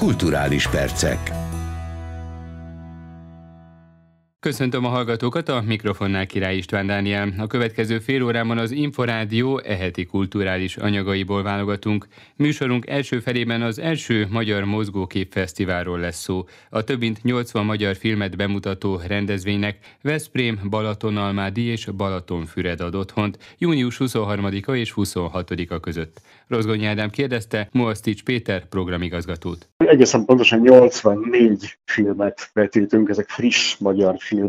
Kulturális percek. Köszöntöm a hallgatókat, a mikrofonnál Király István Dániel. A következő fél órában az Inforádió eheti kulturális anyagaiból válogatunk. Műsorunk első felében az első Magyar Mozgókép Fesztiválról lesz szó. A több mint 80 magyar filmet bemutató rendezvénynek Veszprém, Balatonalmádi és Balatonfüred ad otthont június 23-a és 26-a között. Rozgonyi Ádám kérdezte Moasztics Péter programigazgatót. Egészen pontosan 84 filmet vetítünk, ezek friss magyar filmek,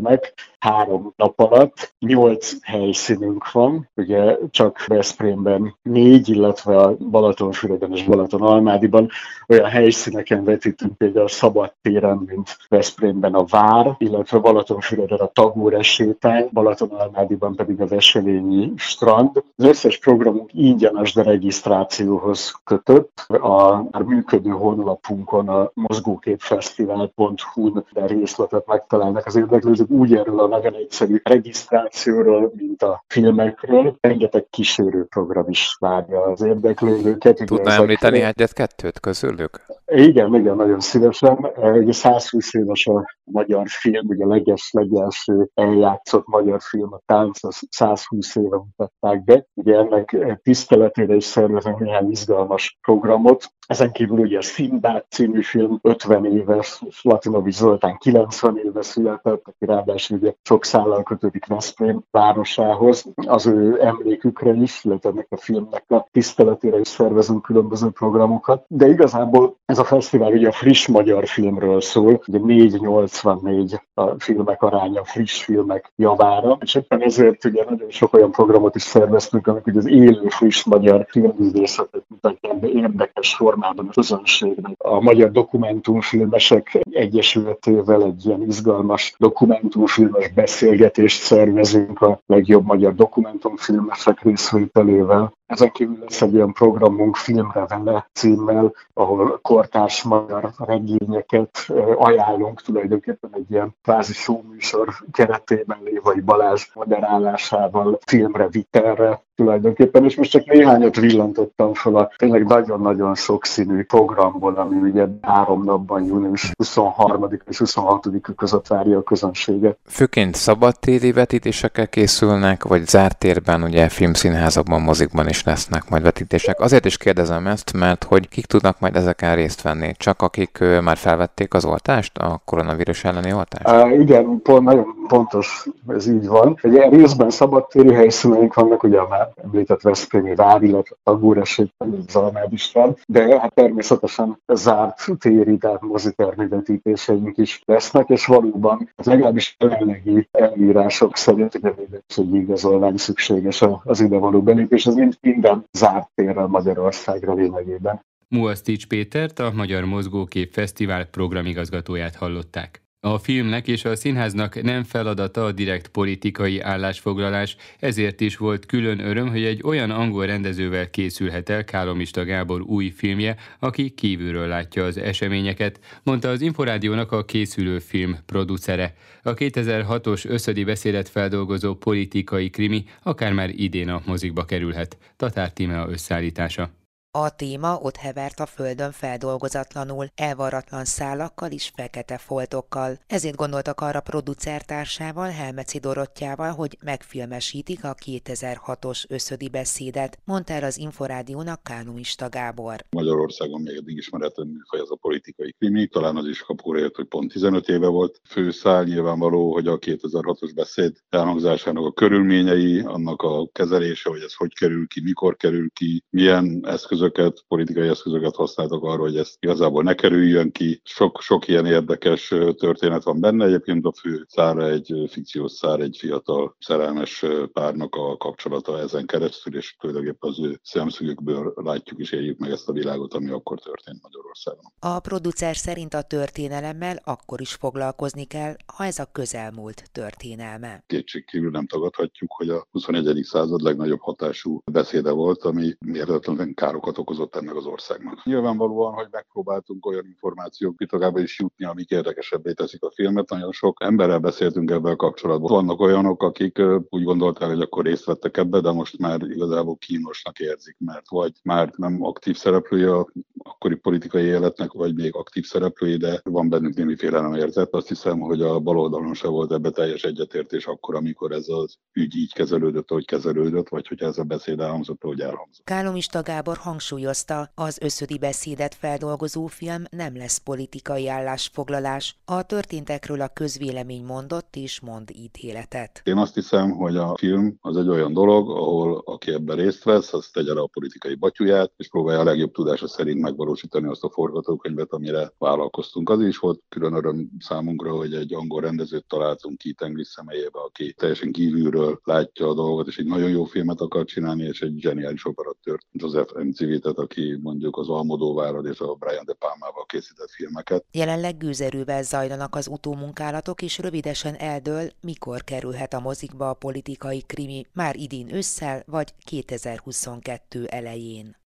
három nap alatt. Nyolc helyszínünk van, ugye csak Veszprémben négy, illetve a Balatonfüreden és Balatonalmádiban olyan helyszíneken vetítünk, például Szabad téren, mint Veszprémben a Vár, illetve Balatonfüreden a Tagúres sétány, Balatonalmádiban pedig a Veselényi strand. Az összes programunk ingyenes, de regisztrációhoz kötött. A már működő honlapunkon a mozgóképfesztivál.hu-n részletet megtalálnak az érdeklődők úgy erről a nagyon egyszerű regisztrációról, mint a filmekről. Rengeteg kísérő program is várja az érdeklődőket. Tudná említeni egyet-kettőt közülük? Igen, igen, nagyon szívesen. Ugye 120 éves a magyar film, ugye leges legelső eljátszott magyar film, a tánc, az 120 éve mutatták be. Ugye ennek tiszteletére is szervezünk néhány izgalmas programot. Ezen kívül ugye a Szimbát című film 50 éves, Latinovics Zoltán 90 éves született, ráadásul ugye sok szállal kötődik Veszprém városához. Az ő emlékükre is, illetve ennek a filmnek a tiszteletére is szervezünk különböző programokat. De igazából ez a fesztivál ugye a friss magyar filmről szól, ugye 484 a filmek aránya friss filmek javára, és éppen ezért ugye nagyon sok olyan programot is szerveztünk, amik ugye az élő friss magyar filmművészetet mutatják be érdekes formában a közönségnek. A Magyar Dokumentumfilmesek Egyesületével egy ilyen izgalmas dokumentumfilmes beszélgetést szervezünk a legjobb magyar dokumentumfilmesek részvételével. Ezen kívül lesz egy olyan programunk Filmre vele címmel, ahol kortárs magyar regényeket ajánlunk tulajdonképpen egy ilyen kvázi showműsor keretében Lévai Balázs moderálásával filmre, vitelre tulajdonképpen, és most csak néhányat villantottam fel a tényleg nagyon-nagyon sokszínű programból, ami ugye három napban június 23 és 26 között várja a közönséget. Főként szabadtéri vetítésekkel készülnek, vagy zárt térben, ugye filmszínházakban, mozikban lesznek majd vetítések. Azért is kérdezem ezt, mert hogy kik tudnak majd ezeken részt venni? Csak akik már felvették az oltást, a koronavírus elleni oltást? Uh, igen, pont, nagyon pontos, ez így van. Ugye részben szabadtéri helyszíneink vannak, ugye a már említett Veszprémi Vár, illetve a Gúresék, Zalmád is van, de hát természetesen zárt téri, tehát mozitermi vetítéseink is lesznek, és valóban legalábbis jelenlegi elírások szerint ugye védettségi igazolvány szükséges az ide való belépés, ez mind minden zárt térrel Magyarországra lényegében. Muasztics Pétert, a Magyar Mozgókép Fesztivál programigazgatóját hallották. A filmnek és a színháznak nem feladata a direkt politikai állásfoglalás, ezért is volt külön öröm, hogy egy olyan angol rendezővel készülhet el Kálomista Gábor új filmje, aki kívülről látja az eseményeket, mondta az Inforádiónak a készülő film producere. A 2006-os összödi beszédet feldolgozó politikai krimi akár már idén a mozikba kerülhet. Tatár Tímea összeállítása. A téma ott hevert a földön feldolgozatlanul, elvaratlan szálakkal és fekete foltokkal. Ezért gondoltak arra producertársával, Helmeci Dorottyával, hogy megfilmesítik a 2006-os összödi beszédet, mondta el az Inforádiónak Kánumista Gábor. Magyarországon még eddig ismeretlen műfaj az a politikai krimi, talán az is kapóra jött, hogy pont 15 éve volt főszál, nyilvánvaló, hogy a 2006-os beszéd elhangzásának a körülményei, annak a kezelése, hogy ez hogy kerül ki, mikor kerül ki, milyen eszköz eszközöket, politikai eszközöket használtak arra, hogy ez igazából ne kerüljön ki. Sok, sok ilyen érdekes történet van benne. Egyébként a fő szára egy fikciós szár, egy fiatal szerelmes párnak a kapcsolata ezen keresztül, és tulajdonképpen az ő szemszögükből látjuk és éljük meg ezt a világot, ami akkor történt Magyarországon. A producer szerint a történelemmel akkor is foglalkozni kell, ha ez a közelmúlt történelme. Kétség kívül nem tagadhatjuk, hogy a 21. század legnagyobb hatású beszéde volt, ami mérhetetlen károkat károkat okozott ennek az országnak. Nyilvánvalóan, hogy megpróbáltunk olyan információk birtokába is jutni, amik érdekesebbé teszik a filmet. Nagyon sok emberrel beszéltünk ebben kapcsolatban. Vannak olyanok, akik úgy gondolták, hogy akkor részt vettek ebbe, de most már igazából kínosnak érzik, mert vagy már nem aktív szereplője akkori politikai életnek, vagy még aktív szereplői, de van bennük némi félelem érzet. Azt hiszem, hogy a baloldalon se volt ebbe teljes egyetértés akkor, amikor ez az ügy így kezelődött, ahogy kezelődött, vagy hogy ez a beszéd elhangzott, ahogy elhangzott. Kálomista Gábor hangsúlyozta, az összödi beszédet feldolgozó film nem lesz politikai állásfoglalás. A történtekről a közvélemény mondott és mond ítéletet. Én azt hiszem, hogy a film az egy olyan dolog, ahol aki ebben részt vesz, az tegye le a politikai batyuját, és próbálja a legjobb tudása szerint megvalósítani azt a forgatókönyvet, amire vállalkoztunk. Az is volt külön öröm számunkra, hogy egy angol rendezőt találtunk ki Tenglis személyébe, aki teljesen kívülről látja a dolgot, és egy nagyon jó filmet akar csinálni, és egy zseniális operatőrt, Joseph M. Civitet, aki mondjuk az Almodóvárad és a Brian De Palmával készített filmeket. Jelenleg gőzerővel zajlanak az utómunkálatok, és rövidesen eldől, mikor kerülhet a mozikba a politikai krimi, már idén ősszel vagy 2022 elején.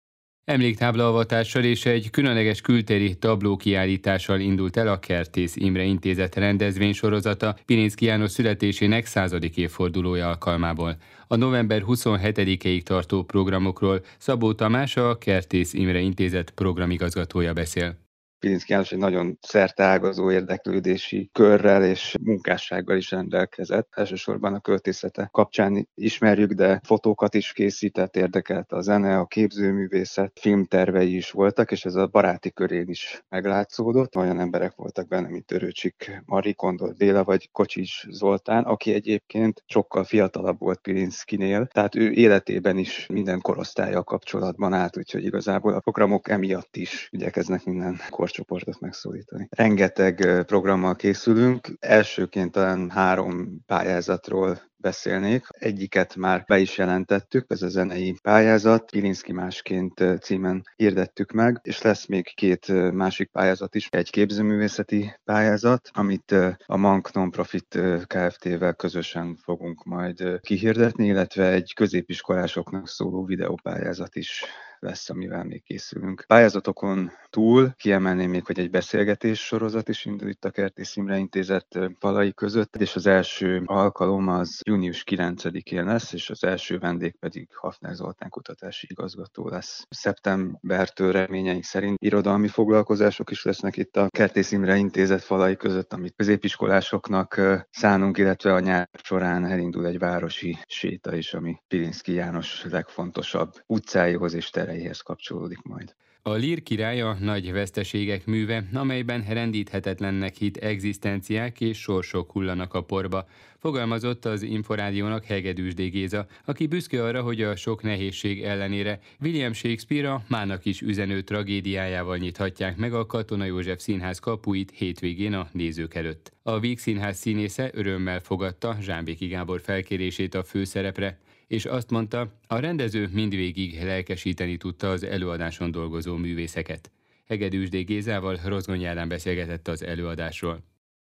Emléktáblaavatással és egy különleges kültéri tabló kiállítással indult el a Kertész Imre Intézet rendezvénysorozata Pirinszki János születésének századik évfordulója alkalmából. A november 27-ig tartó programokról Szabó Tamás a Kertész Imre Intézet programigazgatója beszél. Pilinszki János egy nagyon szerteágazó érdeklődési körrel és munkássággal is rendelkezett. Elsősorban a költészete kapcsán ismerjük, de fotókat is készített, érdekelt a zene, a képzőművészet, filmtervei is voltak, és ez a baráti körén is meglátszódott. Olyan emberek voltak benne, mint Törőcsik Mari, Kondor Déla vagy Kocsis Zoltán, aki egyébként sokkal fiatalabb volt Pilinszkinél, tehát ő életében is minden korosztálya kapcsolatban állt, úgyhogy igazából a programok emiatt is igyekeznek minden kor csoportot megszólítani. Rengeteg programmal készülünk, elsőként talán három pályázatról beszélnék. Egyiket már be is jelentettük, ez a zenei pályázat, Pilinszki másként címen hirdettük meg, és lesz még két másik pályázat is, egy képzőművészeti pályázat, amit a Mank Nonprofit Kft-vel közösen fogunk majd kihirdetni, illetve egy középiskolásoknak szóló videópályázat is lesz, amivel még készülünk. Pályázatokon túl kiemelném még, hogy egy beszélgetés sorozat is indul itt a Kertész Imre Intézet falai között, és az első alkalom az június 9-én lesz, és az első vendég pedig Hafner Zoltán kutatási igazgató lesz. Szeptembertől reményeink szerint irodalmi foglalkozások is lesznek itt a Kertész Imre Intézet falai között, amit középiskolásoknak szánunk, illetve a nyár során elindul egy városi séta is, ami Pilinszki János legfontosabb utcáihoz és tere erejéhez kapcsolódik majd. A Lír királya nagy veszteségek műve, amelyben rendíthetetlennek hit egzisztenciák és sorsok hullanak a porba, fogalmazott az Inforádiónak Hegedűs. Géza, aki büszke arra, hogy a sok nehézség ellenére William Shakespeare a mának is üzenő tragédiájával nyithatják meg a Katona József Színház kapuit hétvégén a nézők előtt. A Víg Színház színésze örömmel fogadta Zsámbéki Gábor felkérését a főszerepre, és azt mondta, a rendező mindvégig lelkesíteni tudta az előadáson dolgozó művészeket. Hegedűs. Gézával Rozgony beszélgetett az előadásról.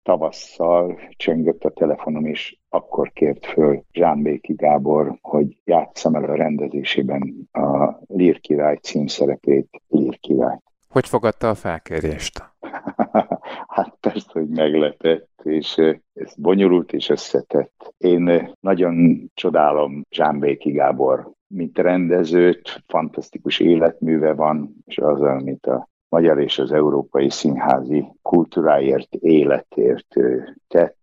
Tavasszal csöngött a telefonom, és akkor kért föl Zsámbéki Gábor, hogy játsszam el a rendezésében a Lír király címszerepét, Lír király. Hogy fogadta a felkérést? hát persze, hogy meglepett, és ez bonyolult és összetett. Én nagyon csodálom Zsámbéki Gábor, mint rendezőt, fantasztikus életműve van, és az, amit a magyar és az európai színházi kultúráért, életért tett,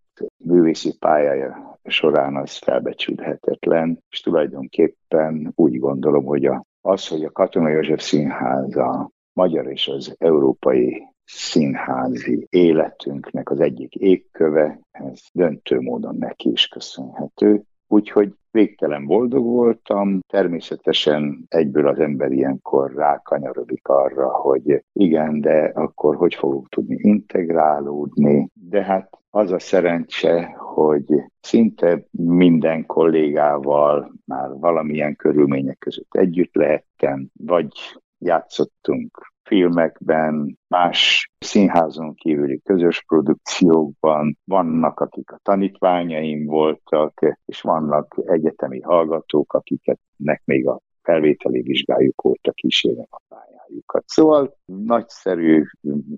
művészi pályája során az felbecsülhetetlen, és tulajdonképpen úgy gondolom, hogy a, az, hogy a Katona József Színház a magyar és az európai színházi életünknek az egyik égköve, ez döntő módon neki is köszönhető. Úgyhogy végtelen boldog voltam. Természetesen egyből az ember ilyenkor rákanyarodik arra, hogy igen, de akkor hogy fogok tudni integrálódni. De hát az a szerencse, hogy szinte minden kollégával már valamilyen körülmények között együtt lehettem, vagy játszottunk filmekben, más színházon kívüli közös produkciókban, vannak, akik a tanítványaim voltak, és vannak egyetemi hallgatók, akiket nek még a felvételi vizsgájuk óta kísérem a pályájukat. Szóval nagyszerű,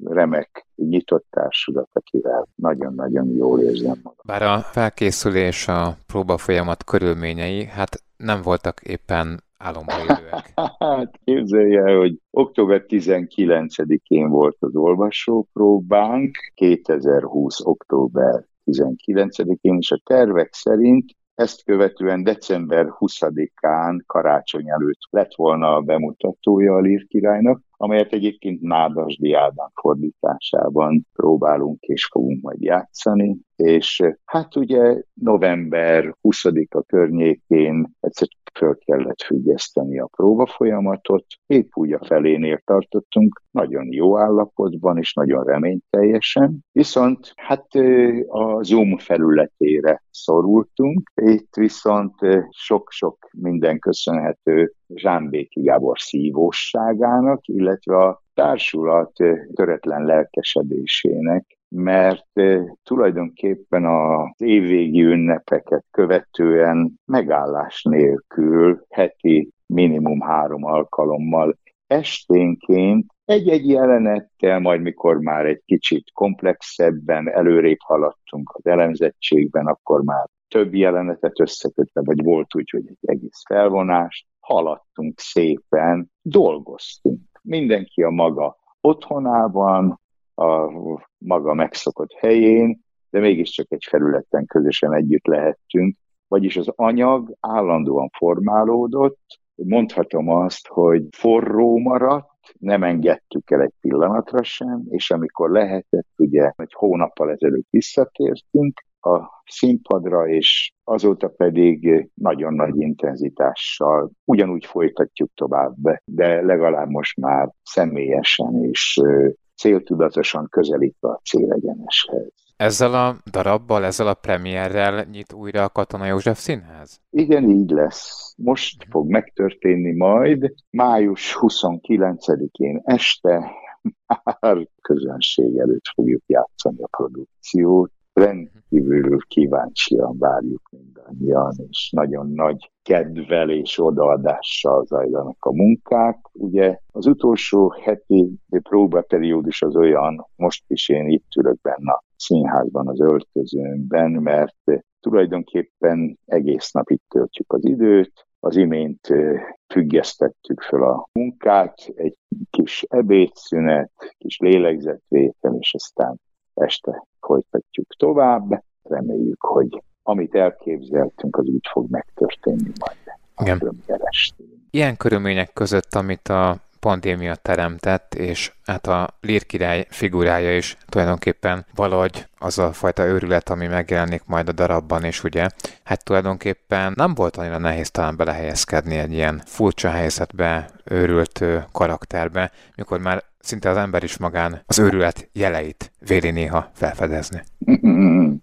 remek, nyitott társulat, akivel nagyon-nagyon jól érzem magam. Bár a felkészülés, a próba folyamat körülményei, hát nem voltak éppen álomba élőek? Hát képzelje, hogy október 19-én volt az olvasópróbánk, 2020. október 19-én, és a tervek szerint ezt követően december 20-án karácsony előtt lett volna a bemutatója a Lír királynak, amelyet egyébként Nádasdi Ádám fordításában próbálunk és fogunk majd játszani, és hát ugye november 20-a környékén egyszer föl kellett függeszteni a próba folyamatot, épp úgy a felénél tartottunk, nagyon jó állapotban és nagyon reményteljesen, viszont hát a Zoom felületére szorultunk, itt viszont sok-sok minden köszönhető Zsámbéki Gábor szívóságának, illetve a társulat töretlen lelkesedésének, mert tulajdonképpen az évvégi ünnepeket követően megállás nélkül heti minimum három alkalommal esténként egy-egy jelenettel, majd mikor már egy kicsit komplexebben előrébb haladtunk az elemzettségben, akkor már több jelenetet összekötve, vagy volt úgy, hogy egy egész felvonás, haladtunk szépen, dolgoztunk. Mindenki a maga otthonában, a maga megszokott helyén, de mégiscsak egy felületen közösen együtt lehettünk, vagyis az anyag állandóan formálódott, mondhatom azt, hogy forró maradt, nem engedtük el egy pillanatra sem, és amikor lehetett, ugye egy hónappal ezelőtt visszatértünk, a színpadra, és azóta pedig nagyon nagy intenzitással ugyanúgy folytatjuk tovább, de legalább most már személyesen és céltudatosan közelítve a célegyeneshez. Ezzel a darabbal, ezzel a premierrel nyit újra a Katona József Színház? Igen, így lesz. Most mhm. fog megtörténni majd, május 29-én este, már közönség előtt fogjuk játszani a produkciót, rendkívül kíváncsian várjuk mindannyian, és nagyon nagy kedvel és odaadással zajlanak a munkák. Ugye az utolsó heti próbaperiódus az olyan, most is én itt ülök benne a színházban, az öltözőmben, mert tulajdonképpen egész nap itt töltjük az időt, az imént függesztettük fel a munkát, egy kis ebédszünet, kis lélegzetvétel, és aztán este folytatjuk tovább. Reméljük, hogy amit elképzeltünk, az úgy fog megtörténni majd. Igen. Ilyen körülmények között, amit a pandémia teremtett, és hát a lírkirály figurája is tulajdonképpen valahogy az a fajta őrület, ami megjelenik majd a darabban, és ugye, hát tulajdonképpen nem volt annyira nehéz talán belehelyezkedni egy ilyen furcsa helyzetbe, őrült karakterbe, mikor már szinte az ember is magán az őrület jeleit véli néha felfedezni.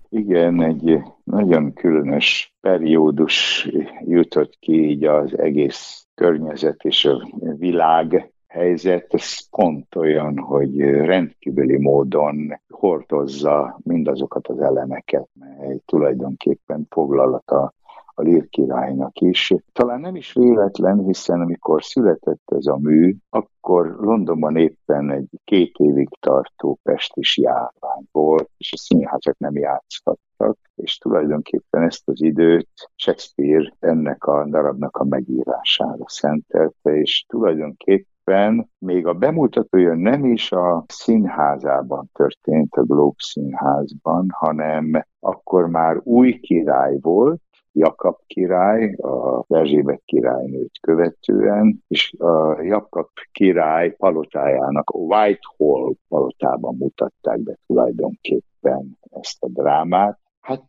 Igen, egy nagyon különös periódus jutott ki így az egész környezet és a világ helyzet, ez pont olyan, hogy rendkívüli módon hordozza mindazokat az elemeket, mely tulajdonképpen foglalata a Lír királynak is. Talán nem is véletlen, hiszen amikor született ez a mű, akkor Londonban éppen egy két évig tartó pestis járvány volt, és a színházak nem játszhattak, és tulajdonképpen ezt az időt Shakespeare ennek a darabnak a megírására szentelte, és tulajdonképpen még a bemutatója nem is a színházában történt, a Globe színházban, hanem akkor már új király volt, Jakab király, a Erzsébet királynőt követően, és a Jakab király palotájának a Whitehall palotában mutatták be tulajdonképpen ezt a drámát. Hát,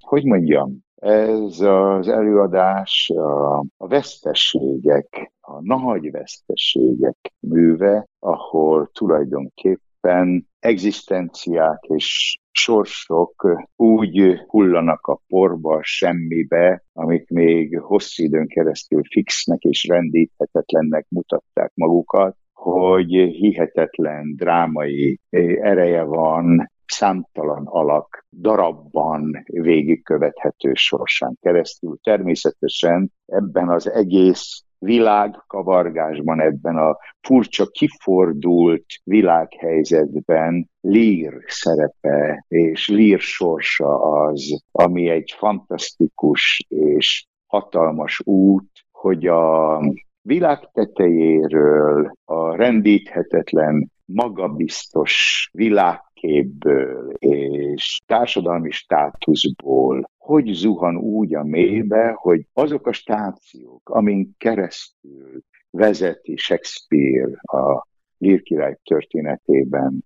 hogy mondjam, ez az előadás a, a vesztességek, a nagy vesztességek műve, ahol tulajdonképpen egzisztenciák és sorsok úgy hullanak a porba, semmibe, amik még hosszú időn keresztül fixnek és rendíthetetlennek mutatták magukat, hogy hihetetlen drámai ereje van, számtalan alak darabban végigkövethető sorsán keresztül. Természetesen ebben az egész világkavargásban, ebben a furcsa kifordult világhelyzetben Lír szerepe és Lír sorsa az, ami egy fantasztikus és hatalmas út, hogy a világ tetejéről, a rendíthetetlen, magabiztos világképből és társadalmi státuszból hogy zuhan úgy a mélybe, hogy azok a stációk, amin keresztül vezeti Shakespeare a Lírkirály történetében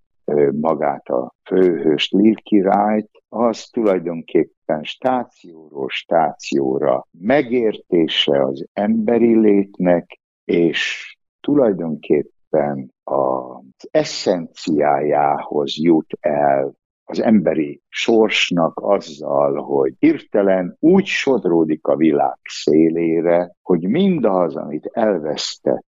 magát a főhőst, Lírkirályt, az tulajdonképpen stációról stációra megértése az emberi létnek, és tulajdonképpen az eszenciájához jut el az emberi sorsnak azzal, hogy hirtelen úgy sodródik a világ szélére, hogy mindaz, amit elvesztett,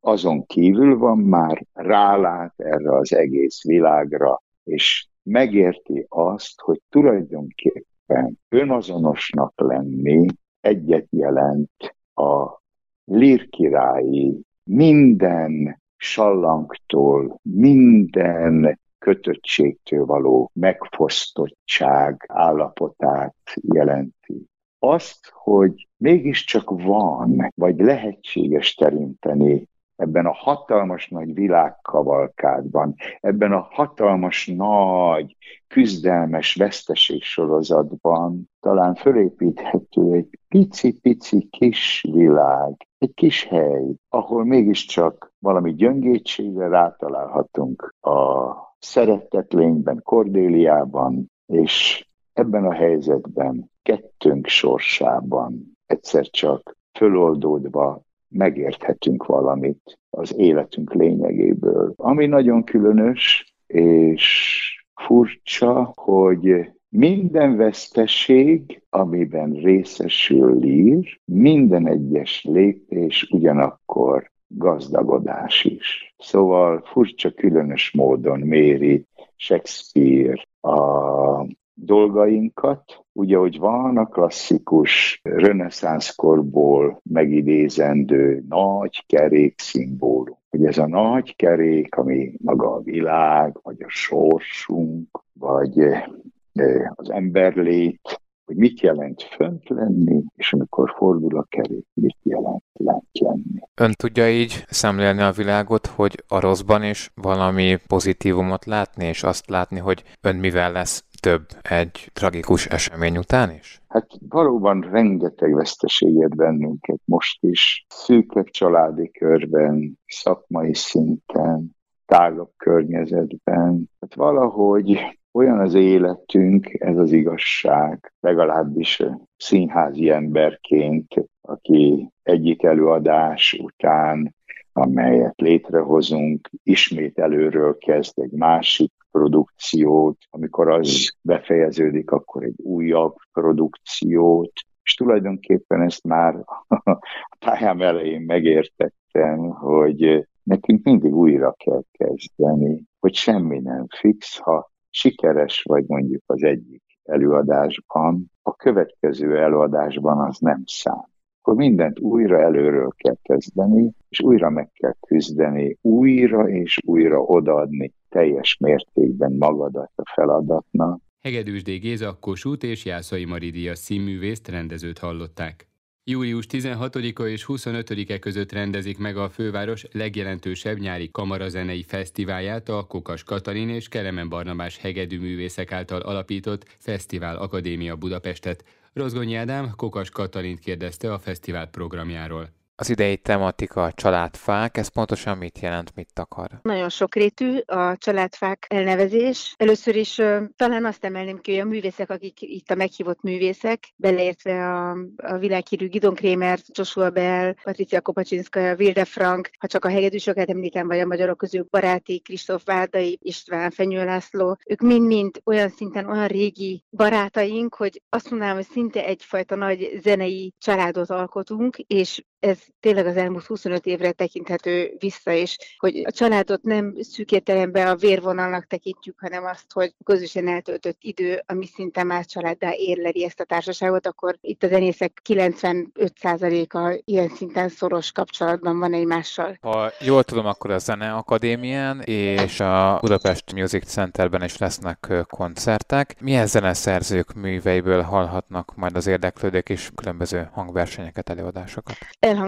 azon kívül van már, rálát erre az egész világra, és megérti azt, hogy tulajdonképpen önazonosnak lenni egyet jelent a lírkirályi minden sallangtól, minden kötöttségtől való megfosztottság állapotát jelenti. Azt, hogy mégiscsak van, vagy lehetséges terinteni ebben a hatalmas nagy világkavalkádban, ebben a hatalmas nagy küzdelmes veszteségsorozatban talán fölépíthető egy pici-pici kis világ, egy kis hely, ahol mégiscsak valami gyöngétségre rátalálhatunk a szeretett lényben, Kordéliában, és ebben a helyzetben, kettőnk sorsában egyszer csak föloldódva megérthetünk valamit az életünk lényegéből. Ami nagyon különös és furcsa, hogy minden veszteség, amiben részesül lír, minden egyes lépés ugyanakkor gazdagodás is. Szóval furcsa, különös módon méri Shakespeare a dolgainkat, ugye, hogy van a klasszikus reneszánszkorból megidézendő nagy kerék szimbólum. Hogy ez a nagy kerék, ami maga a világ, vagy a sorsunk, vagy eh, az emberlét, hogy mit jelent fönt lenni, és amikor fordul a kerék, mit jelent lent lenni. Ön tudja így szemlélni a világot, hogy a rosszban is valami pozitívumot látni, és azt látni, hogy ön mivel lesz több egy tragikus esemény után is? Hát valóban rengeteg veszteséged bennünket most is, szűkebb családi körben, szakmai szinten, tágabb környezetben. Hát valahogy olyan az életünk, ez az igazság, legalábbis színházi emberként, aki egyik előadás után, amelyet létrehozunk, ismét előről kezd egy másik produkciót, amikor az befejeződik, akkor egy újabb produkciót, és tulajdonképpen ezt már a pályám elején megértettem, hogy nekünk mindig újra kell kezdeni, hogy semmi nem fix, ha sikeres vagy mondjuk az egyik előadásban, a következő előadásban az nem szám. Akkor mindent újra előről kell kezdeni, és újra meg kell küzdeni, újra és újra odaadni teljes mértékben magadat a feladatnak. Hegedűs D. Géza, Kossuth és Jászai Maridia színművészt rendezőt hallották. Július 16-a és 25-e között rendezik meg a főváros legjelentősebb nyári kamarazenei fesztiválját a Kokas Katalin és Kelemen Barnabás hegedű művészek által alapított Fesztivál Akadémia Budapestet. Rozgonyi Ádám Kokas Katalint kérdezte a fesztivál programjáról. Az idei tematika a családfák, ez pontosan mit jelent, mit akar? Nagyon sokrétű a családfák elnevezés. Először is talán azt emelném ki, hogy a művészek, akik itt a meghívott művészek, beleértve a, a világhírű Gidon Krémer, Joshua Bell, Patricia Kopacsinska, Vilde Frank, ha csak a hegedűsöket említem, vagy a magyarok közül Baráti, Kristóf Várdai, István, Fenyő László, ők mind-mind olyan szinten olyan régi barátaink, hogy azt mondanám, hogy szinte egyfajta nagy zenei családot alkotunk, és ez tényleg az elmúlt 25 évre tekinthető vissza, és hogy a családot nem szűk a vérvonalnak tekintjük, hanem azt, hogy közösen eltöltött idő, ami szinte más családdá érleli ezt a társaságot, akkor itt a zenészek 95%-a ilyen szinten szoros kapcsolatban van egymással. Ha jól tudom, akkor a Zene Akadémián és a Budapest Music Centerben is lesznek koncertek. Milyen zeneszerzők műveiből hallhatnak majd az érdeklődők is különböző hangversenyeket, előadásokat?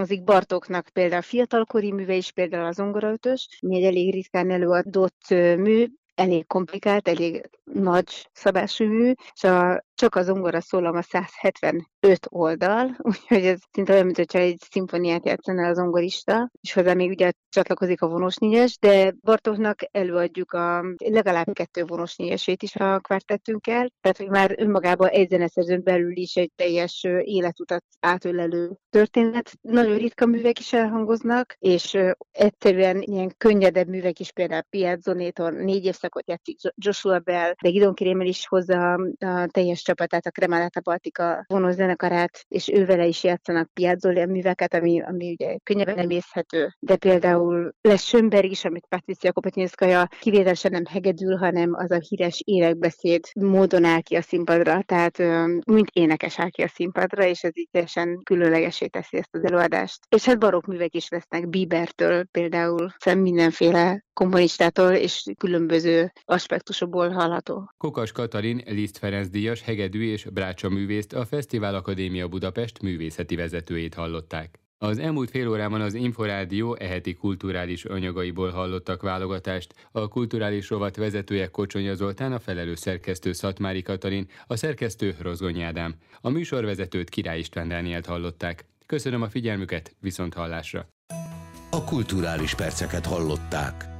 Elhangzik Bartóknak például fiatalkori műve is, például az zongoraötös, mi egy elég ritkán előadott mű, elég komplikált, elég nagy szabású mű, és a csak az zongora szólom a 175 oldal, úgyhogy ez szinte olyan, mintha egy szimfoniát játszana az zongorista, és hozzá még ugye csatlakozik a vonos négyes, de Bartóknak előadjuk a legalább kettő vonos négyesét is a kvartettünkkel, tehát hogy már önmagában egy zeneszerzőn belül is egy teljes életutat átölelő történet. Nagyon ritka művek is elhangoznak, és egyszerűen ilyen könnyedebb művek is, például Piazzonétor négy évszakot játszik Joshua Bell, de Gidon Krémel is hozza a teljes csapatát, a Cremalata Baltica vonós zenekarát, és ővele is játszanak Piazzoli műveket, ami, ami ugye könnyebben emészhető. De például lesz Schönberg is, amit Patricia Kopetinszkaja kivételesen nem hegedül, hanem az a híres érekbeszéd módon áll ki a színpadra, tehát mint énekes áll ki a színpadra, és ez így teljesen különlegesé teszi ezt az előadást. És hát barokk művek is lesznek Biebertől például, szóval mindenféle komponistától és különböző aspektusokból hallható. Kokas Katalin, Liszt Ferenc Díjas, hegedű és brácsa művészt a Fesztivál Akadémia Budapest művészeti vezetőjét hallották. Az elmúlt fél órában az Inforádió eheti kulturális anyagaiból hallottak válogatást. A kulturális rovat vezetője Kocsonya Zoltán, a felelős szerkesztő Szatmári Katalin, a szerkesztő Rozgony Ádám. A műsorvezetőt Király István Dánielt hallották. Köszönöm a figyelmüket, viszont hallásra. A kulturális perceket hallották.